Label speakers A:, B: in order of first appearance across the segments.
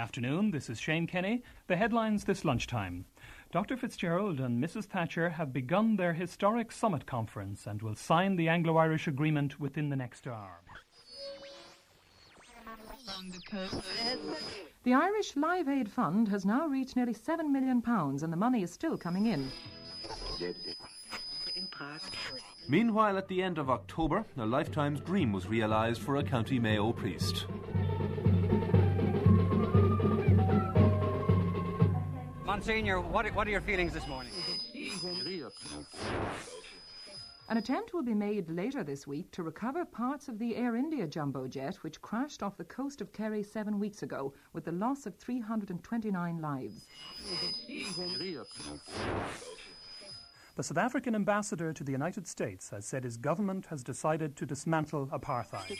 A: afternoon. This is Shane Kenny. The headlines this lunchtime. Dr. Fitzgerald and Mrs. Thatcher have begun their historic summit conference and will sign the Anglo Irish Agreement within the next hour.
B: The Irish Live Aid Fund has now reached nearly £7 million, and the money is still coming in.
C: Meanwhile, at the end of October, a lifetime's dream was realised for a County Mayo priest.
D: Monsignor, what, what are your feelings this morning?
B: An attempt will be made later this week to recover parts of the Air India jumbo jet which crashed off the coast of Kerry seven weeks ago with the loss of 329 lives.
A: The South African ambassador to the United States has said his government has decided to dismantle apartheid.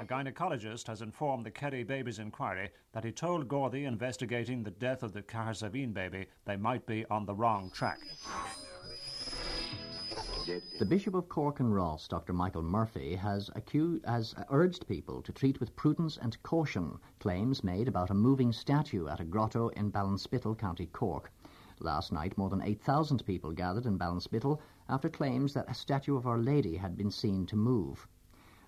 E: A gynecologist has informed the Kerry Babies Inquiry that he told Gardaí investigating the death of the Cahersiveen baby they might be on the wrong track.
F: The Bishop of Cork and Ross, Dr. Michael Murphy, has, accused, has urged people to treat with prudence and caution claims made about a moving statue at a grotto in Ballinspittle, County Cork. Last night, more than 8,000 people gathered in Ballinspittle after claims that a statue of Our Lady had been seen to move.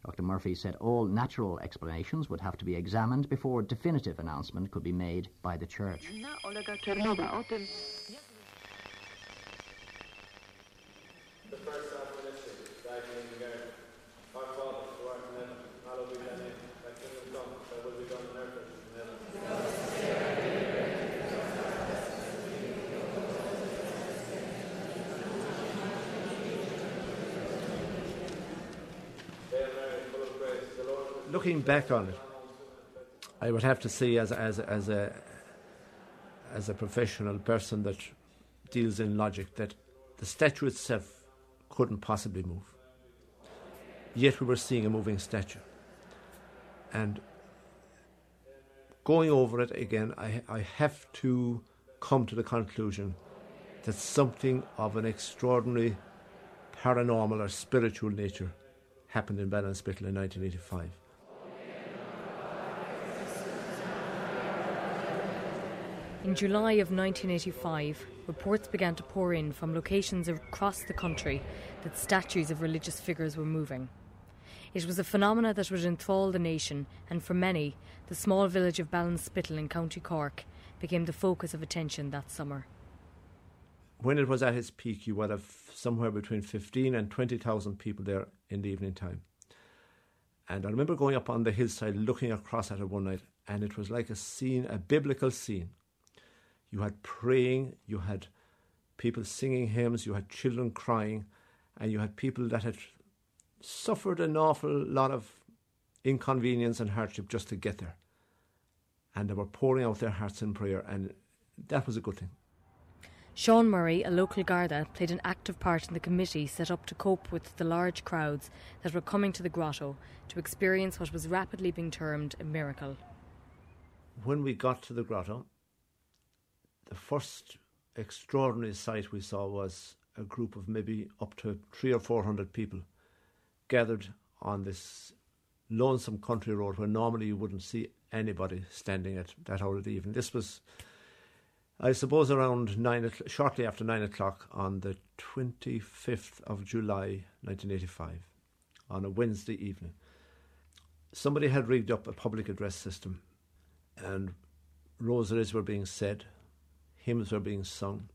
F: Dr. Murphy said all natural explanations would have to be examined before a definitive announcement could be made by the church.
G: looking back on it, I would have to say, as as as a as a professional person that deals in logic, that the statue itself couldn't possibly move. Yet we were seeing a moving statue, and going over it again, I I have to come to the conclusion that something of an extraordinary paranormal or spiritual nature happened in Ballinspittle in 1985.
H: In July of 1985, reports began to pour in from locations across the country that statues of religious figures were moving. It was a phenomenon that would enthrall the nation, and for many, the small village of Ballinspittle in County Cork became the focus of attention that summer.
G: When it was at its peak, you would have somewhere between 15 and 20,000 people there in the evening time. And I remember going up on the hillside looking across at it one night, and it was like a scene, a biblical scene you had praying, you had people singing hymns, you had children crying, and you had people that had suffered an awful lot of inconvenience and hardship just to get there. And they were pouring out their hearts in prayer, and that was a good thing.
H: Sean Murray, a local Garda, played an active part in the committee set up to cope with the large crowds that were coming to the grotto to experience what was rapidly being termed a miracle.
G: When we got to the grotto, the first extraordinary sight we saw was a group of maybe up to three or four hundred people gathered on this lonesome country road where normally you wouldn't see anybody standing at that hour of the evening. This was, I suppose, around nine, shortly after nine o'clock on the 25th of July 1985, on a Wednesday evening. Somebody had rigged up a public address system, and rosaries were being said hymns were being sung.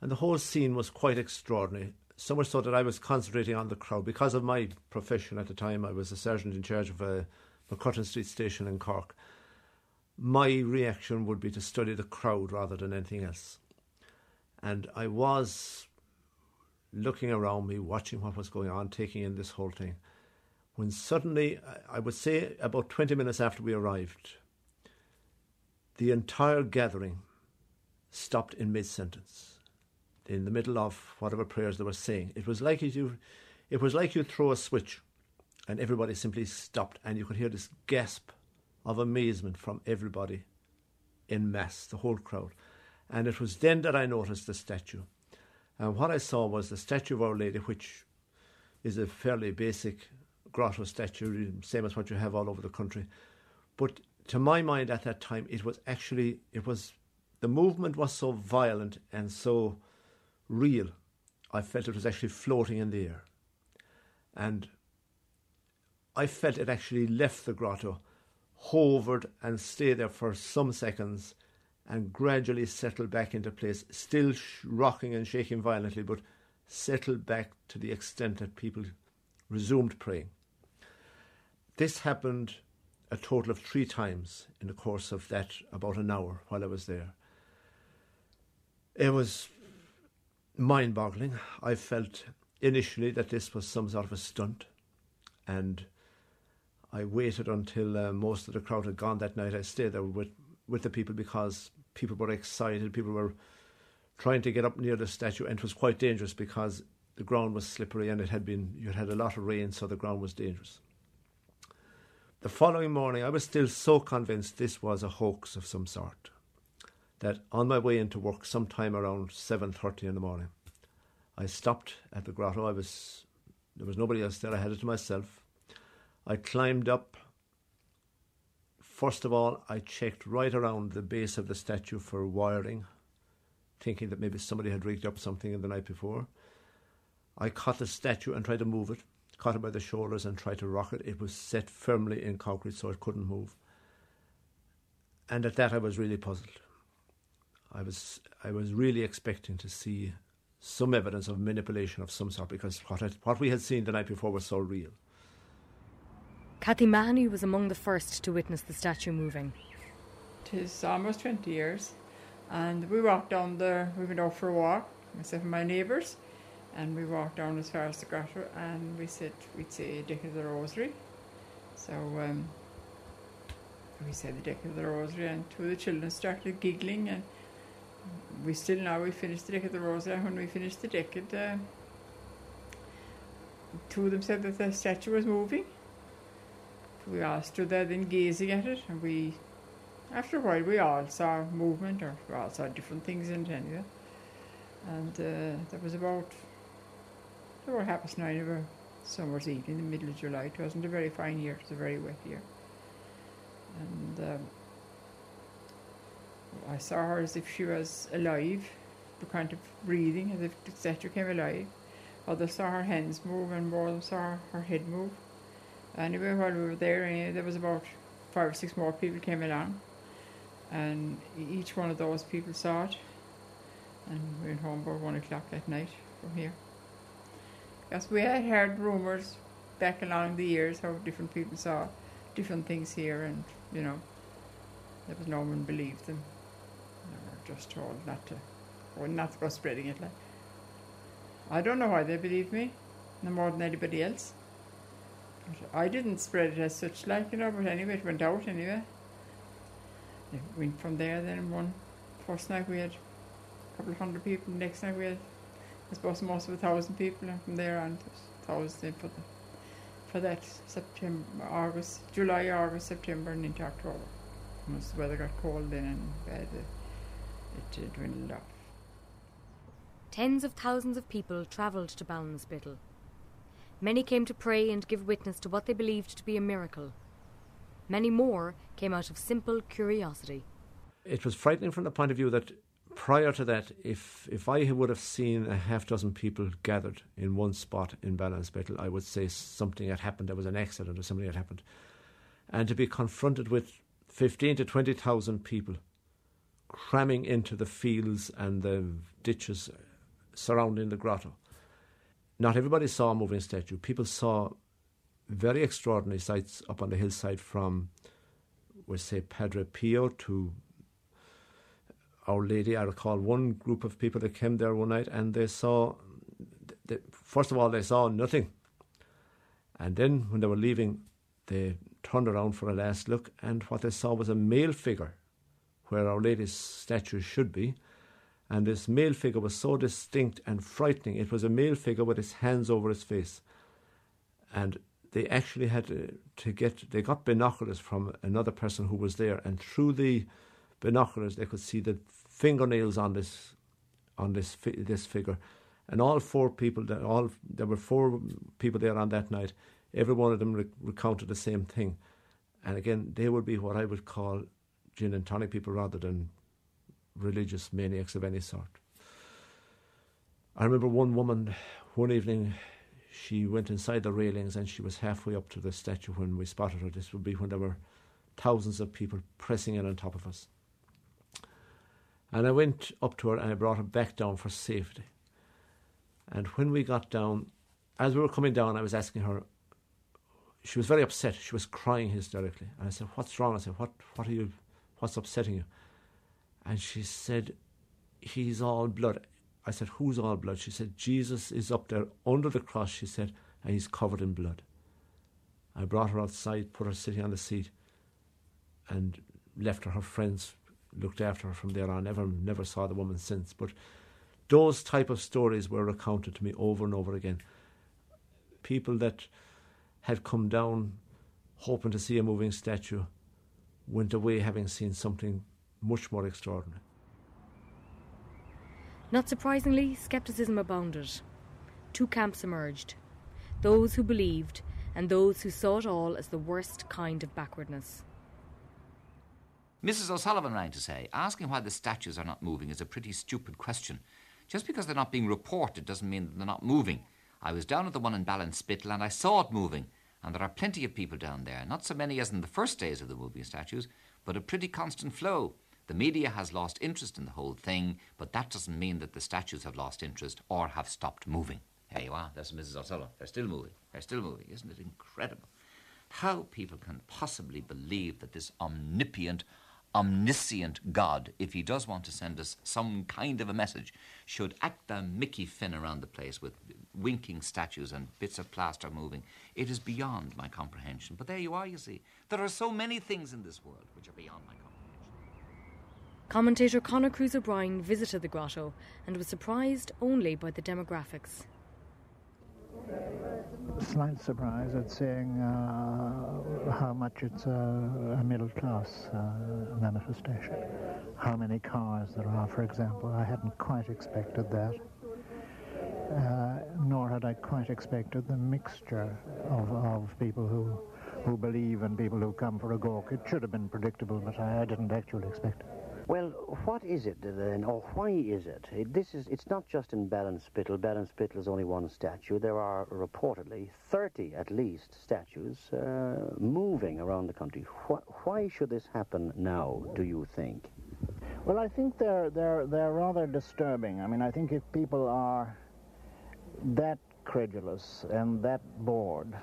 G: And the whole scene was quite extraordinary, so much so that I was concentrating on the crowd. Because of my profession at the time, I was a sergeant in charge of uh, a MacCurtain Street station in Cork. My reaction would be to study the crowd rather than anything else. And I was looking around me, watching what was going on, taking in this whole thing, when suddenly, I would say about 20 minutes after we arrived, the entire gathering stopped in mid sentence, in the middle of whatever prayers they were saying. It was like you, it was like you throw a switch, and everybody simply stopped, and you could hear this gasp of amazement from everybody in mass, the whole crowd. And it was then that I noticed the statue. And what I saw was the statue of Our Lady, which is a fairly basic grotto statue, same as what you have all over the country. But to my mind at that time, it was actually, it was, the movement was so violent and so real. I felt it was actually floating in the air. And I felt it actually left the grotto, hovered and stayed there for some seconds, and gradually settled back into place, still sh- rocking and shaking violently, but settled back to the extent that people resumed praying. This happened a total of three times in the course of that about an hour while I was there. It was mind boggling. I felt initially that this was some sort of a stunt, and I waited until uh, most of the crowd had gone that night. I stayed there with, with the people because people were excited, people were trying to get up near the statue, and it was quite dangerous because the ground was slippery and it had been you had a lot of rain, so the ground was dangerous. The following morning, I was still so convinced this was a hoax of some sort that on my way into work, sometime around seven thirty in the morning, I stopped at the grotto. I was there was nobody else there. I had it to myself. I climbed up. First of all, I checked right around the base of the statue for wiring, thinking that maybe somebody had rigged up something in the night before. I caught the statue and tried to move it caught it by the shoulders and tried to rock it. It was set firmly in concrete so it couldn't move. And at that I was really puzzled. I was I was really expecting to see some evidence of manipulation of some sort because what, I, what we had seen the night before was so real.
H: Kathy Mahoney was among the first to witness the statue moving.
I: It is almost 20 years, and we walked down there, we went out for a walk, myself and my neighbours, and we walked down as far as the grotto and we said we'd say a decade of the Rosary. So um, we said the decade of the Rosary and two of the children started giggling and we still now we finished the Deck of and when we finished the decade uh, two of them said that the statue was moving. We all stood there then gazing at it and we after a while we all saw movement or we all saw different things in it anyway. And uh, there was about there were half past nine of a summer's evening in the middle of July. It wasn't a very fine year, it was a very wet year. And um, I saw her as if she was alive, the kind of breathing, as if the statue came alive. Others saw her hands move, and more of them saw her, head move. Anyway, while we were there, eh, there was about five or six more people came along, and each one of those people saw it. And we went home about one o'clock that night from here. Because we had heard rumours back along the years how different people saw different things here, and you know, there was no one believed them. Just told not to, or not go spreading it. Like, I don't know why they believed me, no more than anybody else. But I didn't spread it as such, like you know. But anyway, it went out anyway. It went from there. Then one first night we had a couple of hundred people. The Next night we had I suppose most of a thousand people, and from there on, thousand for the for that September, August, July, August, September, and into October. Once the weather got cold then and bad, it, it dwindled off.
H: Tens of thousands of people travelled to Ballinspittle. Many came to pray and give witness to what they believed to be a miracle. Many more came out of simple curiosity.
G: It was frightening from the point of view that prior to that, if if I would have seen a half dozen people gathered in one spot in Ballinspittle, I would say something had happened. There was an accident or something had happened, and to be confronted with fifteen to twenty thousand people cramming into the fields and the ditches surrounding the grotto. Not everybody saw a moving statue. People saw very extraordinary sights up on the hillside from, we say, Padre Pio to our Lady. I recall one group of people that came there one night and they saw, they, first of all, they saw nothing. And then when they were leaving, they turned around for a last look and what they saw was a male figure where Our Lady's statue should be. And this male figure was so distinct and frightening. It was a male figure with his hands over his face. And they actually had to, to get, they got binoculars from another person who was there. And through the binoculars, they could see the fingernails on this on this this figure, and all four people that all there were four people there on that night. Every one of them re- recounted the same thing, And again, they would be what I would call gin and tonic people rather than religious maniacs of any sort. I remember one woman, one evening, she went inside the railings and she was halfway up to the statue when we spotted her. This would be when there were thousands of people pressing in on top of us. And I went up to her and I brought her back down for safety. And when we got down, as we were coming down, I was asking her, she was very upset. She was crying hysterically. And I said, What's wrong? I said, What what are you what's upsetting you? And she said, He's all blood. I said, Who's all blood? She said, Jesus is up there under the cross, she said, and he's covered in blood. I brought her outside, put her sitting on the seat, and left her. Her friends looked after her from there on. Never never saw the woman since. But those type of stories were recounted to me over and over again. People that had come down hoping to see a moving statue went away having seen something much more extraordinary.
H: Not surprisingly, scepticism abounded. Two camps emerged those who believed and those who saw it all as the worst kind of backwardness.
J: Mrs. O'Sullivan rang to say, asking why the statues are not moving is a pretty stupid question. Just because they're not being reported doesn't mean that they're not moving. I was down at the one in Ballinspittle and I saw it moving. And there are plenty of people down there, not so many as in the first days of the moving statues, but a pretty constant flow. The media has lost interest in the whole thing, but that doesn't mean that the statues have lost interest or have stopped moving. There you are, there's Mrs. O'Sullivan. They're still moving. They're still moving. Isn't it incredible? How people can possibly believe that this omnipotent, omniscient God, if he does want to send us some kind of a message, should act the Mickey Finn around the place with winking statues and bits of plaster moving. It is beyond my comprehension. But there you are, you see. There are so many things in this world which are beyond my comprehension.
H: Commentator Conor Cruise O'Brien visited the grotto and was surprised only by the demographics.
K: Slight surprise at seeing uh, how much it's a, a middle class uh, manifestation. How many cars there are, for example. I hadn't quite expected that. Uh, nor had I quite expected the mixture of, of people who, who believe and people who come for a gawk. It should have been predictable, but I, I didn't actually expect it.
L: Well, what is it then, or why is it? it? This is, it's not just in Ballinspittle. Ballinspittle is only one statue. There are reportedly 30 at least statues uh, moving around the country. Wh- why should this happen now, do you think?
K: Well, I think they're, they're, they're rather disturbing. I mean, I think if people are that credulous and that bored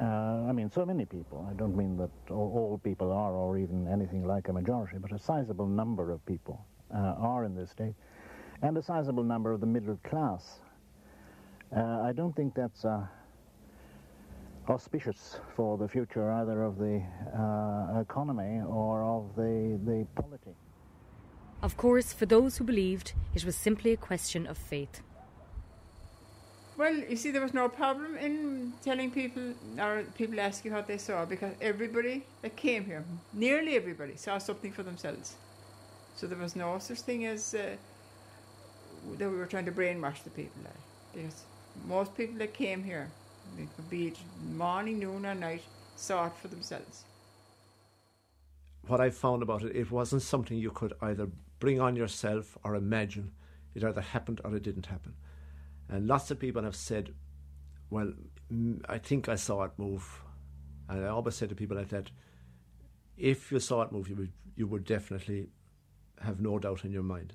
K: uh, I mean, so many people. I don't mean that all, all, people are, or even anything like a majority, but a sizable number of people uh, are in this state, and a sizable number of the middle class. Uh, I don't think that's uh, auspicious for the future either of the uh, economy or of the, the polity.
H: Of course, for those who believed, it was simply a question of faith.
I: Well, you see, there was no problem in telling people, or people asking what they saw, because everybody that came here, nearly everybody, saw something for themselves. So there was no such thing as uh, that we were trying to brainwash the people. Like, because most people that came here, be it morning, noon, or night, saw it for themselves.
G: What I found about it, it wasn't something you could either bring on yourself or imagine. It either happened or it didn't happen. And lots of people have said, well, I think I saw it move. And I always say to people like that, if you saw it move, you would, you would definitely have no doubt in your mind.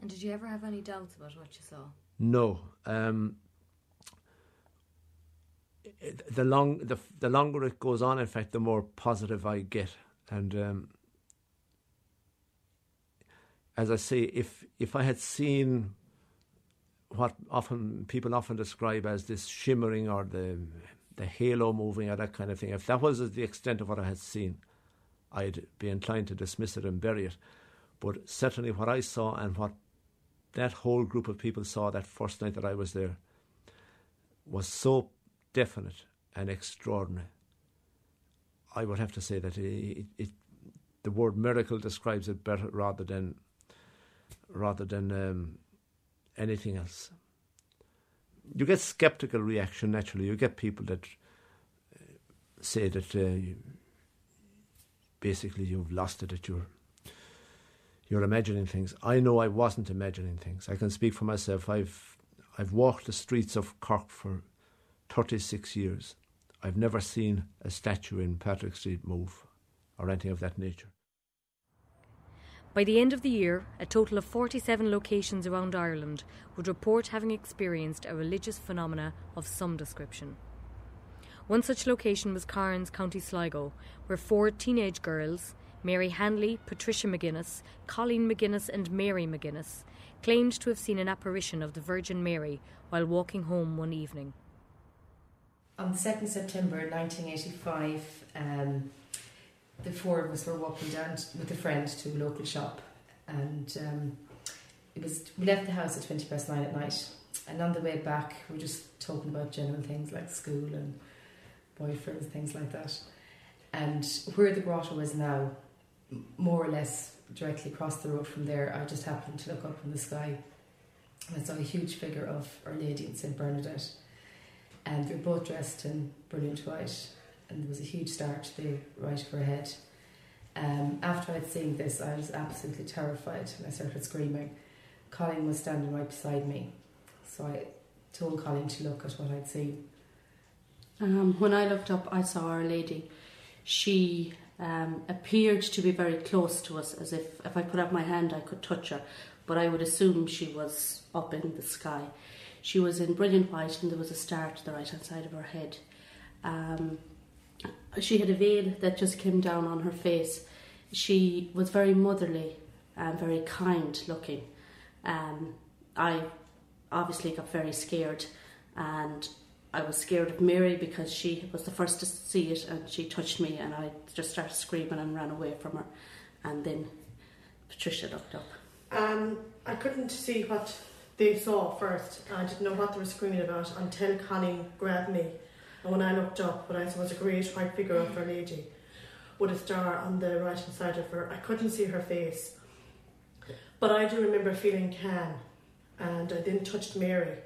H: And did you ever have any doubts about what you saw?
G: No. Um, the long the the longer it goes on, in fact, the more positive I get. And um, as I say, if if I had seen what often people often describe as this shimmering or the the halo moving or that kind of thing. If that was the extent of what I had seen, I'd be inclined to dismiss it and bury it. But certainly, what I saw and what that whole group of people saw that first night that I was there was so definite and extraordinary. I would have to say that it, it, the word miracle describes it better rather than rather than um, anything else. You get skeptical reaction naturally. You get people that uh, say that uh, basically you've lost it. That you're you're imagining things. I know I wasn't imagining things. I can speak for myself. I've I've walked the streets of Cork for 36 years. I've never seen a statue in Patrick Street move or anything of that nature.
H: By the end of the year, a total of 47 locations around Ireland would report having experienced a religious phenomena of some description. One such location was Cairns, County Sligo, where four teenage girls, Mary Hanley, Patricia McGuinness, Colleen McGuinness, and Mary McGuinness, claimed to have seen an apparition of the Virgin Mary while walking home one evening.
M: On 2nd September 1985, um, the four of us were walking down with a friend to a local shop, and um, it was we left the house at 20 past nine at night. And on the way back, we were just talking about general things like school and boyfriends, things like that. And where the grotto is now, more or less directly across the road from there, I just happened to look up in the sky and I saw a huge figure of Our Lady in St. Bernadette. And they were both dressed in brilliant white, and there was a huge star to the right of her head. Um, after I'd seen this, I was absolutely terrified and I started screaming. Colleen was standing right beside me, so I told Colleen to look at what I'd seen.
N: Um, when I looked up, I saw Our Lady. She um, appeared to be very close to us, as if if I put up my hand, I could touch her, but I would assume she was up in the sky. She was in brilliant white, and there was a star to the right hand side of her head. Um, she had a veil that just came down on her face. She was very motherly and very kind looking. Um, I obviously got very scared, and I was scared of Mary because she was the first to see it and she touched me and I just started screaming and ran away from her. And then Patricia looked up.
O: Um, I couldn't see what they saw first. I didn't know what they were screaming about until Connie grabbed me. And when I looked up, what I saw was a great white figure of Our Lady with a star on the right hand side of her. I couldn't see her face. But I do remember feeling calm. And I then touched Mary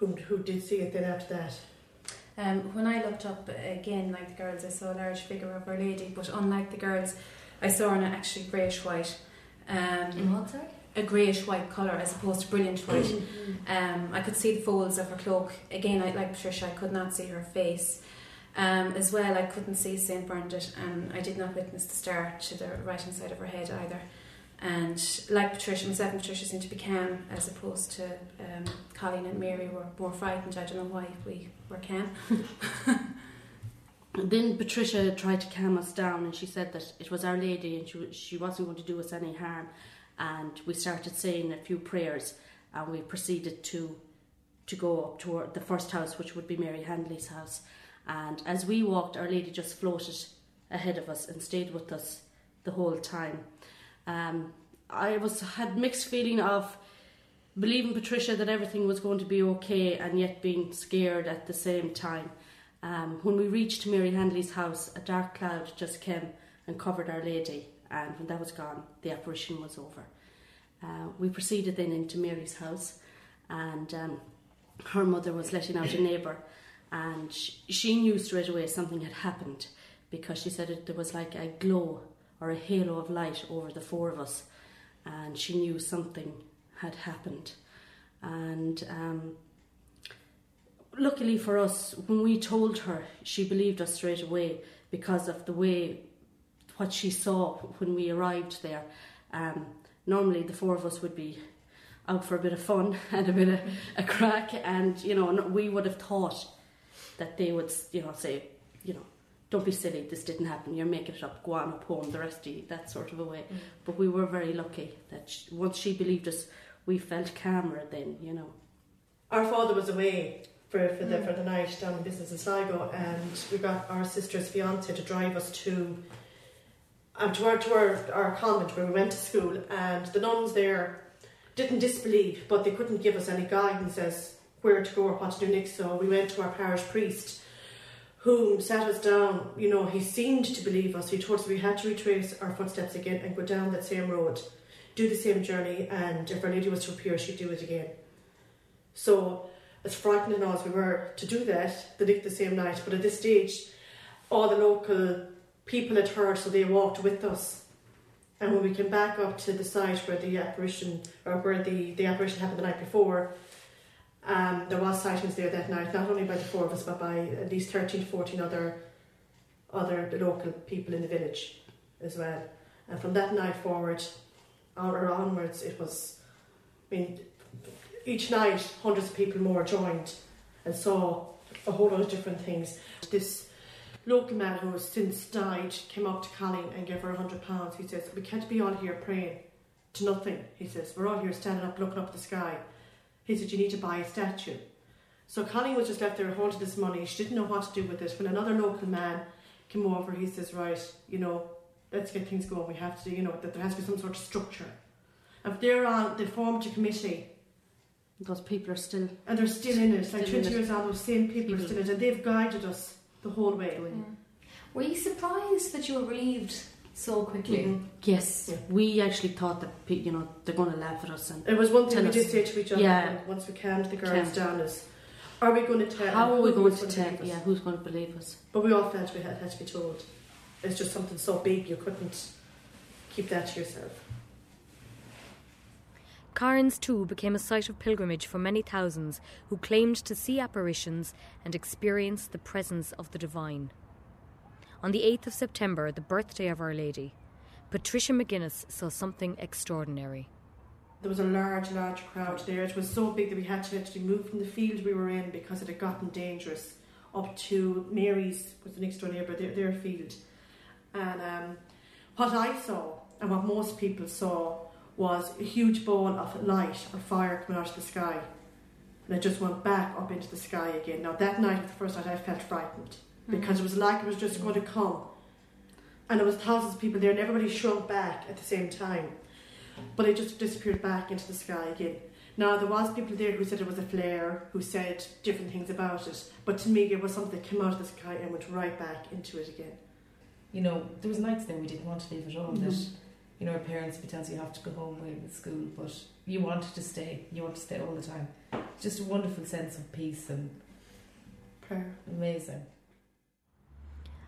O: who, who did see it then after that?
P: Um, when I looked up again, like the girls, I saw a large figure of Our Lady, but unlike the girls, I saw her in actually greyish white. Um,
M: in what, sorry?
P: A greyish white colour as opposed to brilliant white. um, I could see the folds of her cloak. Again, I, like Patricia, I could not see her face. Um, as well, I couldn't see St. Bernadette, and I did not witness the star to the right hand side of her head either. And like Patricia, myself and Patricia seemed to be calm as opposed to um, Colleen and Mary were more frightened. I don't know why we were calm.
N: then Patricia tried to calm us down and she said that it was Our Lady and she, she wasn't going to do us any harm. And we started saying a few prayers and we proceeded to to go up toward the first house, which would be Mary Handley's house. And as we walked, Our Lady just floated ahead of us and stayed with us the whole time. Um, I was had mixed feeling of believing Patricia that everything was going to be okay and yet being scared at the same time. Um, when we reached Mary Handley's house, a dark cloud just came and covered Our Lady, and when that was gone, the apparition was over. Uh, we proceeded then into Mary's house, and um, her mother was letting out a neighbour, and she knew straight away something had happened because she said it, there was like a glow or a halo of light over the four of us, and she knew something had happened. And um, luckily for us, when we told her, she believed us straight away because of the way what she saw when we arrived there. Um, normally, the four of us would be out for a bit of fun and a bit of a crack, and you know, we would have thought that they would, you know, say, you know, don't be silly, this didn't happen, you're making it up, go on up home, the rest of you, that sort of a way. Mm. But we were very lucky that she, once she believed us, we felt calmer then, you know.
O: Our father was away for, for, the, mm. for the night down in business in Sligo, and we got our sister's fiance to drive us to um, to, our, to our, our convent where we went to school, and the nuns there didn't disbelieve, but they couldn't give us any guidance as where to go or what to do next, so we went to our parish priest whom sat us down, you know, he seemed to believe us. He told us we had to retrace our footsteps again and go down that same road, do the same journey, and if Our Lady was to appear, she'd do it again. So, as frightened as we were to do that the, the same night, but at this stage, all the local people had heard, so they walked with us. And when we came back up to the site where the apparition, or where the, the apparition happened the night before, um, there was sightings there that night, not only by the four of us, but by at least 13 to 14 other, other local people in the village as well. And from that night forward, on or onwards, it was, I mean, each night hundreds of people more joined and saw a whole lot of different things. This local man who has since died came up to Colleen and gave her a hundred pounds. He says, We can't be all here praying to nothing. He says, We're all here standing up looking up at the sky. He said, You need to buy a statue. So Colleen was just left there holding this money. She didn't know what to do with it. When another local man came over, he says, Right, you know, let's get things going. We have to, you know, that there has to be some sort of structure. And they're on, they formed a committee.
N: Those people are still.
O: And they're still in it. Like
N: Still in
O: 20
N: it.
O: years on, those same people, are still in it. And they've guided us the whole way.
P: Were you surprised that you were relieved so quickly?
O: Mhm.
N: Yes, we actually thought that you know they're going to laugh at us and
O: It was one thing
N: tell
O: we
N: us.
O: did say to each other
N: Yeah,
O: once we calmed the girls
N: Calmed.
O: down is, are we going to tell?
N: how are we going to tell?
O: us?
N: Yeah, who's going to believe us?
O: But we all felt we had, had to be told. It's just something so big you couldn't keep that to yourself.
H: Cairns too became a site of pilgrimage for many thousands who claimed to see apparitions and experience the presence of the divine. On the 8th of September, the birthday of Our Lady, Patricia McGuinness saw something extraordinary.
O: There was a large, large crowd there. It was so big that we had to actually move from the field we were in because it had gotten dangerous up to Mary's, was the next door neighbour, their, their field. And um, what I saw, and what most people saw, was a huge ball of light or fire coming out of the sky. And it just went back up into the sky again. Now, that night was the first night I felt frightened because it was like it was just going to come. And there was thousands of people there, and everybody shrunk back at the same time but it just disappeared back into the sky again. Now there was people there who said it was a flare, who said different things about it, but to me it was something that came out of the sky and went right back into it again.
Q: You know, there was nights there we didn't want to leave at all. That
O: Mhm.
Q: You know, our parents would tell us you have to go home away with school, but you wanted to stay. You want to stay all the time. Just a wonderful sense of peace and
O: prayer.
Q: Amazing.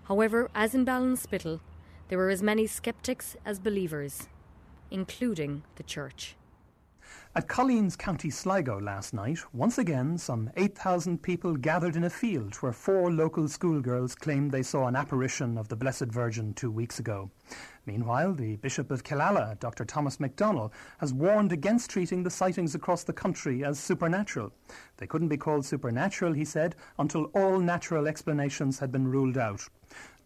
H: However, as in Ballinspittle, there were as many sceptics as believers, including the church.
A: At Culleens County Sligo last night, once again some 8,000 people gathered in a field where four local schoolgirls claimed they saw an apparition of the Blessed Virgin two weeks ago. Meanwhile, the Bishop of Killala, Dr. Thomas McDonnell, has warned against treating the sightings across the country as supernatural. They couldn't be called supernatural, he said, until all natural explanations had been ruled out.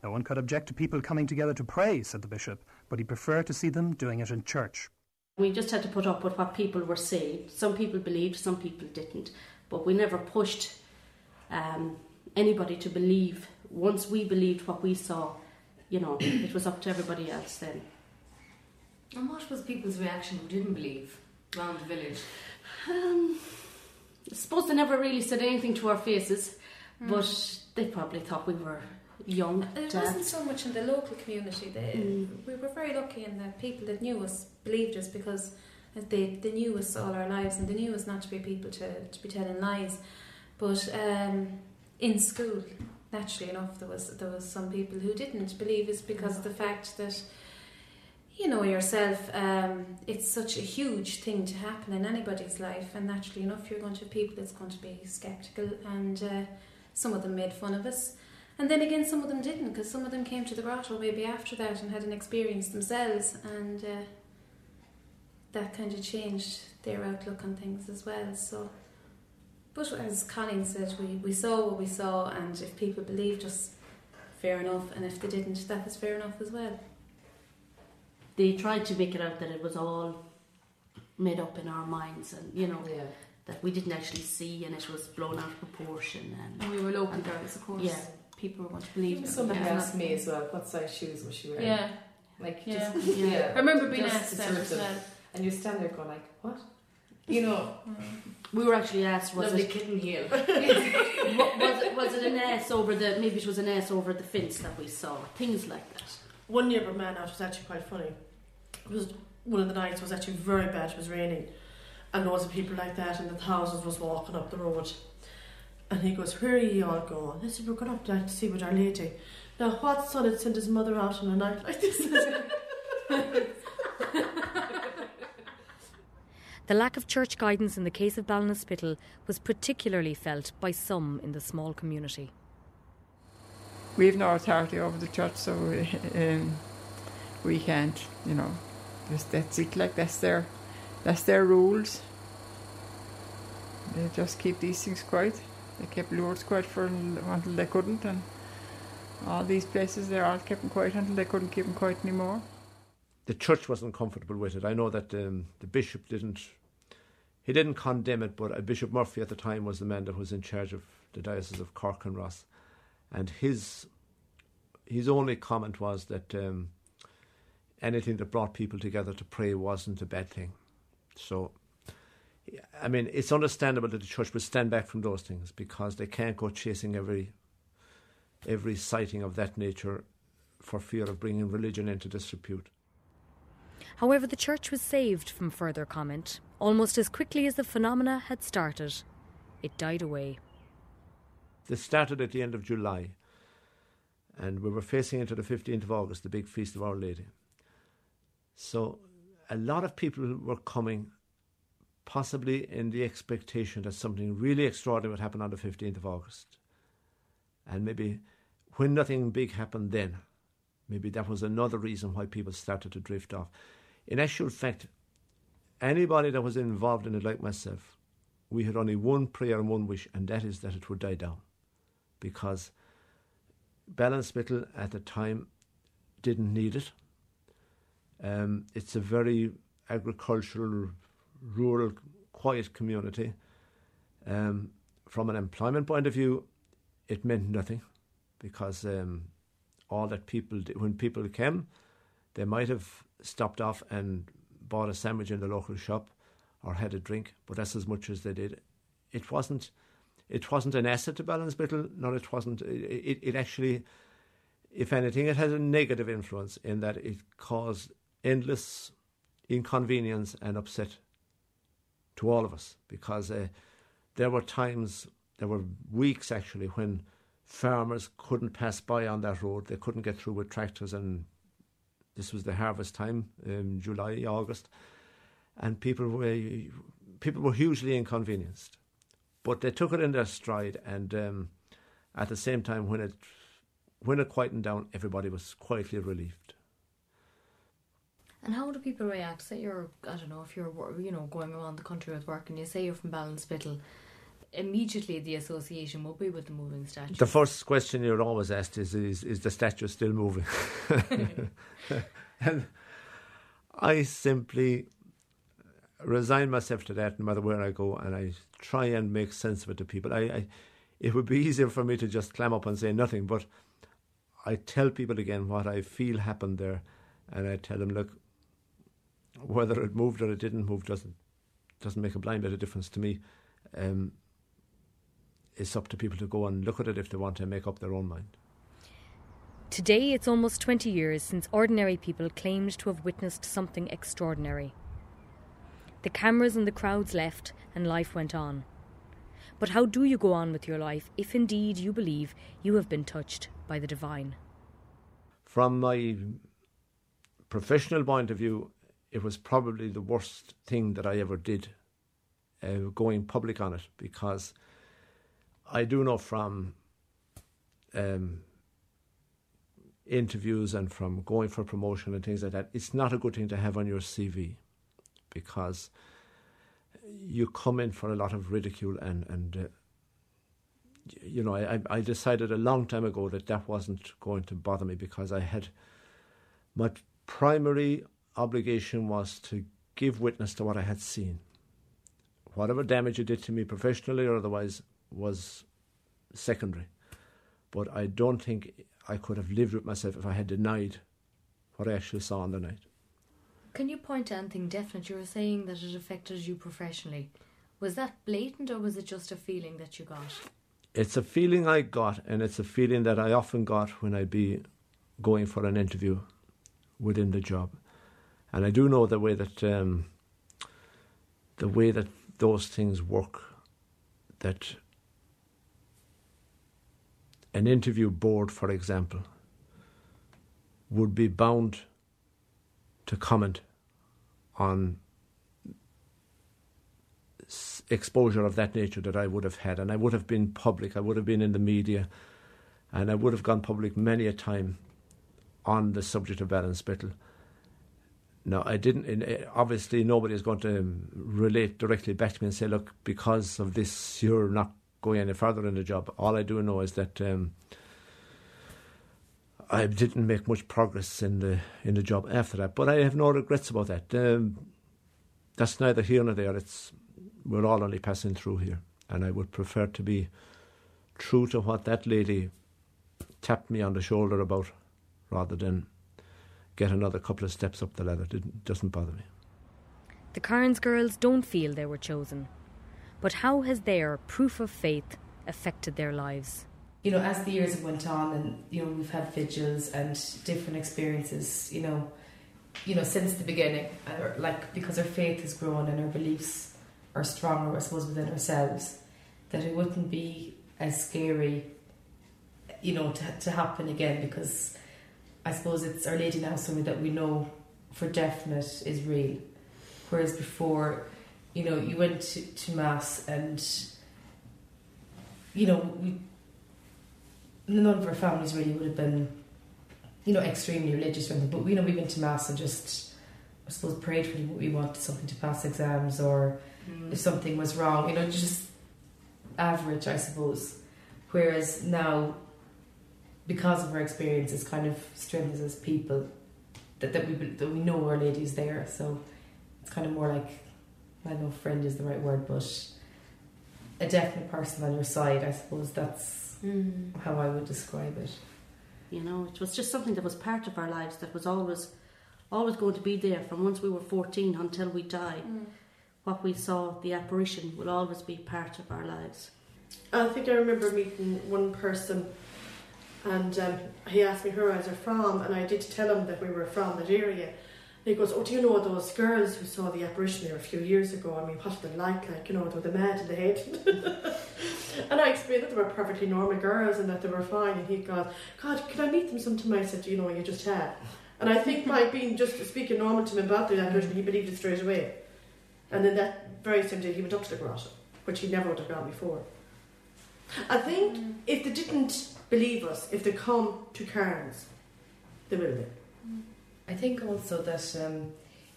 A: No one could object to people coming together to pray, said the Bishop, but he preferred to see them doing it in church.
N: We just had to put up with what people were saying. Some people believed, some people didn't. But we never pushed um, anybody to believe. Once we believed what we saw, you know, it was up to everybody else then.
R: And what was people's reaction who didn't believe around the village?
N: Um, I suppose they never really said anything to our faces,
P: Mm.
N: but they probably thought we were young.
P: It wasn't so much in the local community. They,
N: Mm.
P: We were very lucky in that people that knew us believed us because they, they knew us all our lives and they knew us not to be people to, to be telling lies. But um, in school, naturally enough, there was there was some people who didn't believe us because of the fact that you know yourself, um, it's such a huge thing to happen in anybody's life, and naturally enough, you're going to have people that's going to be skeptical, and uh, some of them made fun of us. And then again, some of them didn't, because some of them came to the grotto maybe after that and had an experience themselves, and uh, that kind of changed their outlook on things as well. So, but as Colleen said, we, we saw what we saw, and if people believed us, fair enough, and if they didn't, that was fair enough as well.
N: They tried to make it out that it was all made up in our minds, and you know that we didn't actually see, and it was blown out of proportion. And,
R: And we were local girls, of course.
N: Yeah, people were going to believe.
Q: Even
N: them.
Q: somebody
N: That's
Q: asked me as well, what size shoes was she wearing?
R: Yeah.
Q: Like,
R: Yeah.
Q: just,
R: Yeah.
Q: yeah.
R: I remember being
Q: just
R: asked
Q: to
R: that
Q: sort
R: as
Q: of-
R: well.
Q: And you stand there going like, what? You know,
N: We were actually asked, was
Q: Lovely
N: it
Q: kitten heel.
N: Wa- was it was it an S over the maybe it was an S over the fence that we saw things like that.
O: One neighbour man out was actually quite funny. It was one of the nights was actually very bad. It was raining, and loads of people like that, and the thousands was walking up the road. And he goes, "Where are you all going?" I said, "We're going up there to see with Our Lady." Now, what son had sent his mother out on a night like this?
H: The lack of church guidance in the case of Ballinspittle was particularly felt by some in the small community.
I: We've no authority over the church, so um, we can't, you know, just that's it. Like that's their, that's their rules. They just keep these things quiet. They kept Lourdes quiet for until they couldn't, and all these places they're all kept them quiet until they couldn't keep them quiet anymore.
G: The church wasn't comfortable with it. I know that um, the bishop didn't. He didn't condemn it, but uh, Bishop Murphy at the time was the man that was in charge of the diocese of Cork and Ross, and his his only comment was that um, anything that brought people together to pray wasn't a bad thing. So, I mean, it's understandable that the church would stand back from those things because they can't go chasing every every sighting of that nature for fear of bringing religion into disrepute.
H: However, the church was saved from further comment almost as quickly as the phenomena had started. It died away.
G: This started at the end of July, and we were facing into the 15th of August, the big feast of Our Lady. So, a lot of people were coming, possibly in the expectation that something really extraordinary would happen on the 15th of August. And maybe when nothing big happened then, maybe that was another reason why people started to drift off. In actual fact, anybody that was involved in it, like myself, we had only one prayer and one wish, and that is that it would die down. Because Ballinspittle at the time didn't need it. Um, it's a very agricultural, rural, quiet community. Um, from an employment point of view, it meant nothing because um, all that people did, when people came, they might have stopped off and bought a sandwich in the local shop or had a drink, but that's as much as they did. It wasn't. It wasn't an asset to balance Ballinspittle, nor it wasn't. It, it actually, if anything, it had a negative influence in that it caused endless inconvenience and upset to all of us because uh, there were times, there were weeks actually when farmers couldn't pass by on that road. They couldn't get through with tractors, and this was the harvest time, um, July, August, and people were people were hugely inconvenienced. But they took it in their stride, and um, at the same time, when it when it quietened down, everybody was quietly relieved.
H: And how do people react? Say you're, I don't know, if you're, you know, going around the country with work and you say you're from Ballinspittle, immediately the association will be with the moving statue.
G: The first question you're always asked is, is, is the statue still moving? and I simply resign myself to that no matter where I go and I try and make sense of it to people. I, I it would be easier for me to just clam up and say nothing, but I tell people again what I feel happened there and I tell them, look, whether it moved or it didn't move doesn't doesn't make a blind bit of difference to me. Um, it's up to people to go and look at it if they want to make up their own mind.
H: Today, it's almost 20 years since ordinary people claimed to have witnessed something extraordinary. The cameras and the crowds left, and life went on. But how do you go on with your life if indeed you believe you have been touched by the divine?
G: From my professional point of view, it was probably the worst thing that I ever did, uh, going public on it, because I do know from um, interviews and from going for promotion and things like that, it's not a good thing to have on your CV because you come in for a lot of ridicule and and uh, you know I I decided a long time ago that that wasn't going to bother me because I had my primary obligation was to give witness to what I had seen. Whatever damage it did to me professionally or otherwise was secondary. But I don't think I could have lived with myself if I had denied what I actually saw on the night.
H: Can you point to anything definite? You were saying that it affected you professionally. Was that blatant or was it just a feeling that you got?
G: It's a feeling I got, and it's a feeling that I often got when I'd be going for an interview within the job. And I do know the way that um, the way that those things work. That an interview board, for example, would be bound to comment on exposure of that nature that I would have had, and I would have been public, I would have been in the media, and I would have gone public many a time on the subject of Ballinspittle. Now, I didn't, eh, obviously, nobody is going to relate directly back to me and say, look, because of this, you're not going any further in the job. All I do know is that um, I didn't make much progress in the in the job after that, but I have no regrets about that. Um, that's neither here nor there. It's we're all only passing through here, and I would prefer to be true to what that lady tapped me on the shoulder about, rather than get another couple of steps up the ladder. It doesn't bother me.
H: The Carns girls don't feel they were chosen, but how has their proof of faith affected their lives?
Q: you know, as the years have went on, and you know, we've had vigils and different experiences. You know, you know, since the beginning, uh, like because our faith has grown and our beliefs are stronger, I suppose, within ourselves, that it wouldn't be as scary, you know, to to happen again. Because I suppose it's Our Lady now, something that we know for definite is real, whereas before, you know, you went to, to mass and you know we none of our families really would have been, you know, extremely religious or anything. But you know, we went to mass and just, I suppose, prayed for what we wanted, something to pass exams, or mm. if something was wrong, you know, just average, I suppose. Whereas now, because of our experience, it's kind of strengthens us people that, that we that we know Our Lady is there. So it's kind of more like I don't know, friend is the right word, but a definite person on your side. I suppose that's mm. how I would describe it.
N: You know, it was just something that was part of our lives that was always, always going to be there from once we were 14 until we died. Mm. What we saw, the apparition, will always be part of our lives.
O: I think I remember meeting one person and um, he asked me where I was from, and I did tell him that we were from that area he goes, Oh, do you know those girls who saw the apparition there a few years ago? I mean, what are they like? Like, you know, they were mad in the head. and I explained that they were perfectly normal girls and that they were fine. And he goes, God, can I meet them sometime? I said, You know, you just had. And I think by being just speaking normal to him about the apparition, he believed it straight away. And then that very same day, he went up to the grotto, which he never would have gone before. I think mm. if they didn't believe us, if they come to Carns, they will be.
Q: I think also that um,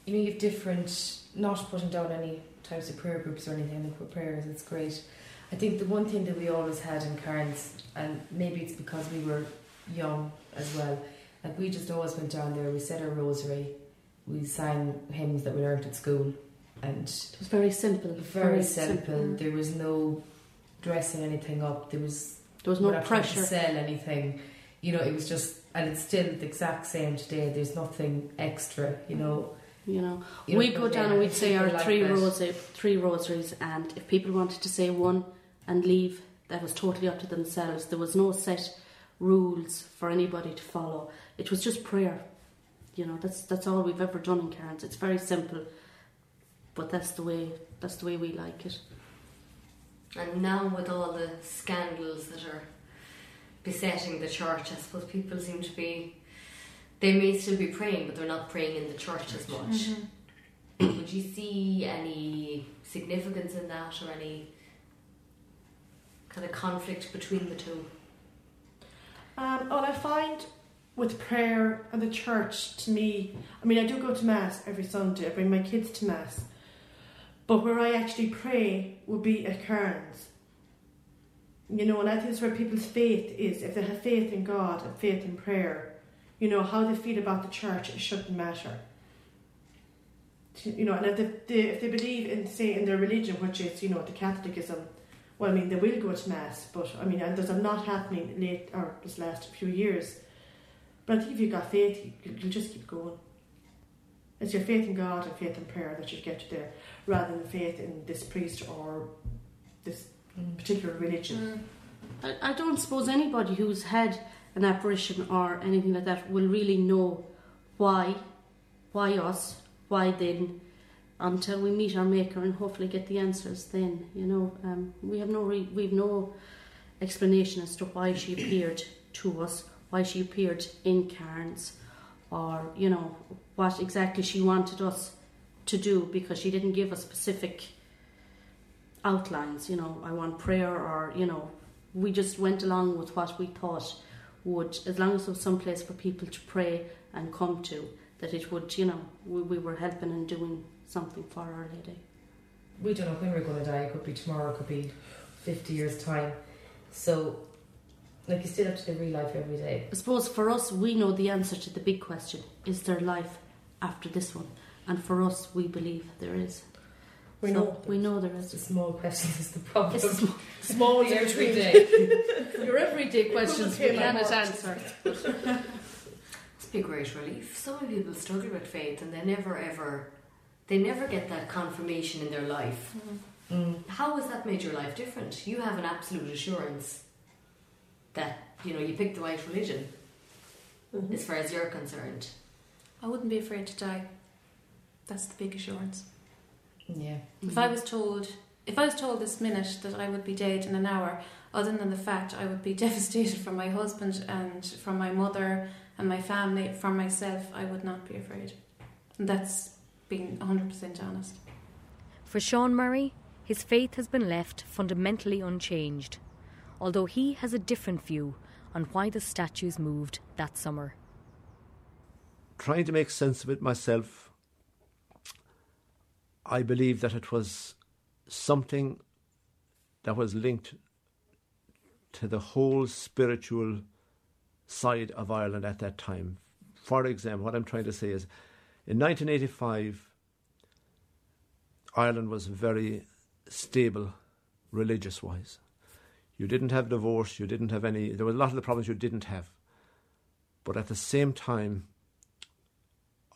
Q: you know you have different, not putting down any types of prayer groups or anything. I think prayers, it's great. I think the one thing that we always had in Carns, and maybe it's because we were young as well, like we just always went down there. We said our rosary, we sang hymns that we learned at school, and
N: it was very simple.
Q: Very, very simple. simple. There was no dressing anything up. There was
N: there was no pressure
Q: to sell anything. You know, it was just and it's still the exact same today. There's nothing extra, you know.
N: You know, you we go down and we'd say our like three rosary, three rosaries, and if people wanted to say one and leave, that was totally up to themselves. There was no set rules for anybody to follow. It was just prayer. You know, that's that's all we've ever done in Carns. It's very simple, but that's the way that's the way we like it.
R: And now with all the scandals that are besetting the church. I suppose people seem to be, they may still be praying, but they're not praying in the church as much. Mm-hmm. Would you see any significance in that or any kind of conflict between the two?
O: Um, well, I find with prayer and the church, to me, I mean, I do go to Mass every Sunday, I bring my kids to Mass. But where I actually pray would be at Carns. You know, and I think it's where people's faith is. If they have faith in God and faith in prayer, you know, how they feel about the church, it shouldn't matter. You know, and if they, if they believe in, say, in their religion, which is, you know, the Catholicism, well, I mean, they will go to Mass, but I mean, and there's a lot happening late, or this last few years. But I think if you've got faith, you, you'll just keep going. It's your faith in God and faith in prayer that should get you there, rather than faith in this priest or this particular religion.
N: Mm. I, I don't suppose anybody who's had an apparition or anything like that will really know why, why us, why then, until we meet our maker and hopefully get the answers. Then you know, um, we have no re- we have no explanation as to why she appeared to us, why she appeared in Carns, or, you know, what exactly she wanted us to do because she didn't give us specific outlines, you know, I want prayer or, you know, we just went along with what we thought would, as long as there was some place for people to pray and come to, that it would, you know, we, we were helping and doing something for Our Lady.
Q: We don't know when we're going to die. It could be tomorrow, it could be 50 years' time. So, like, you still have to live real life every day.
N: I suppose for us, we know the answer to the big question is there life after this one? And for us, we believe there is.
Q: We
N: So
Q: know
N: we know there is.
Q: The small questions is the problem.
N: It's sm-
Q: small
N: the
Q: everyday.
N: Your everyday questions we cannot answer.
R: It's be a great relief. So many people struggle with faith and they never ever, they never get that confirmation in their life.
Q: Mm.
R: How has that made your life different? You have an absolute assurance that you know you picked the right religion, as far as you're concerned.
P: I wouldn't be afraid to die. That's the big assurance.
Q: Yeah.
P: If I was told, if I was told this minute that I would be dead in an hour, other than the fact I would be devastated from my husband and from my mother and my family, from myself, I would not be afraid. And that's being 100% honest.
H: For Sean Murray, his faith has been left fundamentally unchanged, although he has a different view on why the statues moved that summer.
G: Trying to make sense of it myself, I believe that it was something that was linked to the whole spiritual side of Ireland at that time. For example, what I'm trying to say is in 1985, Ireland was very stable religious wise. You didn't have divorce, you didn't have any, there were a lot of the problems you didn't have. But at the same time,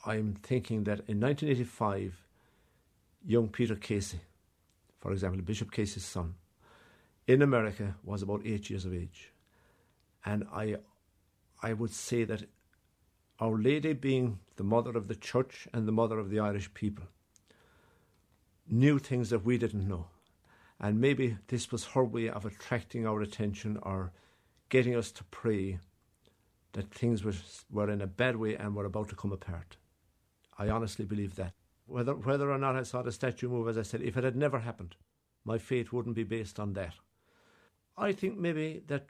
G: I'm thinking that in 1985, young Peter Casey, for example, Bishop Casey's son, in America was about eight years of age. And I, I would say that Our Lady, being the mother of the church and the mother of the Irish people, knew things that we didn't know. And maybe this was her way of attracting our attention or getting us to pray that things were, were in a bad way and were about to come apart. I honestly believe that. Whether, whether or not I saw the statue move, as I said, if it had never happened, my faith wouldn't be based on that. I think maybe that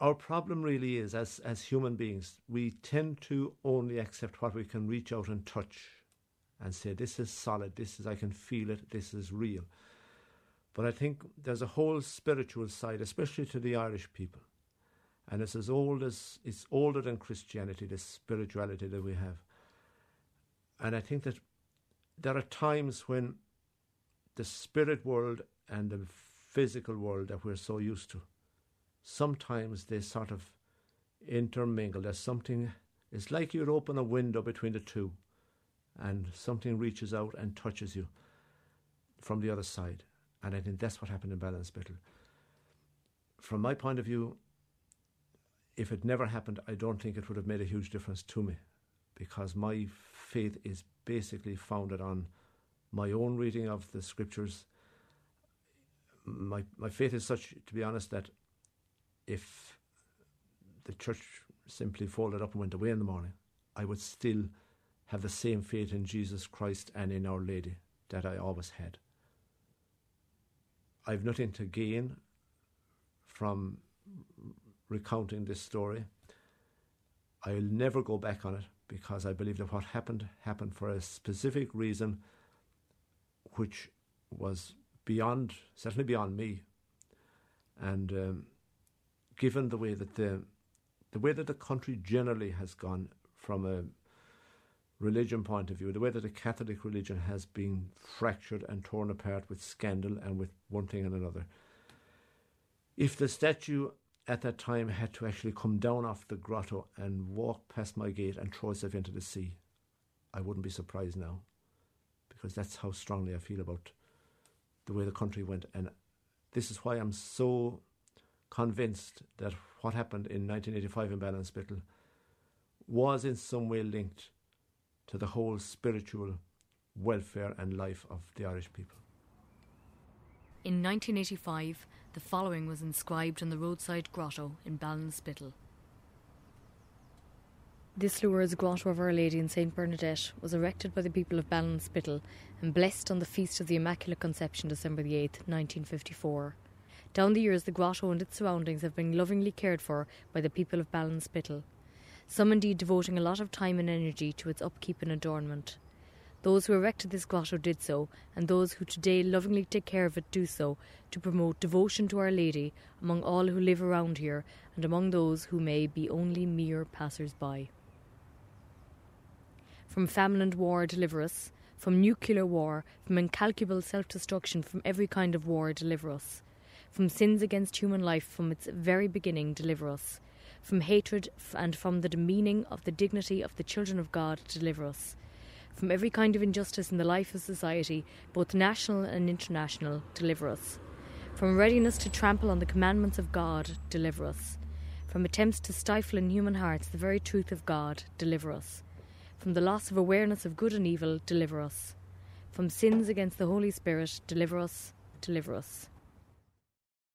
G: our problem really is, as, as human beings, we tend to only accept what we can reach out and touch and say, this is solid, this is, I can feel it, this is real. But I think there's a whole spiritual side, especially to the Irish people. And it's as old as, it's older than Christianity, the spirituality that we have. And I think that there are times when the spirit world and the physical world that we're so used to, sometimes they sort of intermingle. There's something, it's like you'd open a window between the two and something reaches out and touches you from the other side. And I think that's what happened in Ballinspittle. From my point of view, if it never happened, I don't think it would have made a huge difference to me because my faith is basically founded on my own reading of the scriptures. My, my faith is such, to be honest, that if the church simply folded up and went away in the morning, I would still have the same faith in Jesus Christ and in Our Lady that I always had. I've nothing to gain from recounting this story. I'll never go back on it because I believe that what happened happened for a specific reason which was beyond, certainly beyond me. And um, given the way that the the way that the country generally has gone from a religion point of view, the way that the Catholic religion has been fractured and torn apart with scandal and with one thing and another. If the statue at that time had to actually come down off the grotto and walk past my gate and throw itself into the sea, I wouldn't be surprised now, because that's how strongly I feel about the way the country went. And this is why I'm so convinced that what happened in 1985 in Ballinspittle was in some way linked to the whole spiritual welfare and life of the Irish people.
H: In 1985, the following was inscribed on the roadside grotto in Ballinspittle. This Lourdes Grotto of Our Lady in St Bernadette was erected by the people of Ballinspittle and blessed on the feast of the Immaculate Conception, December the 8th, 1954. Down the years, the grotto and its surroundings have been lovingly cared for by the people of Ballinspittle, some indeed devoting a lot of time and energy to its upkeep and adornment. Those who erected this grotto did so, and those who today lovingly take care of it do so to promote devotion to Our Lady among all who live around here and among those who may be only mere passers by. From famine and war, deliver us. From nuclear war, from incalculable self destruction, from every kind of war, deliver us. From sins against human life, from its very beginning, deliver us. From hatred and from the demeaning of the dignity of the children of God, deliver us. From every kind of injustice in the life of society, both national and international, deliver us. From readiness to trample on the commandments of God, deliver us. From attempts to stifle in human hearts the very truth of God, deliver us. From the loss of awareness of good and evil, deliver us. From sins against the Holy Spirit, deliver us, deliver us.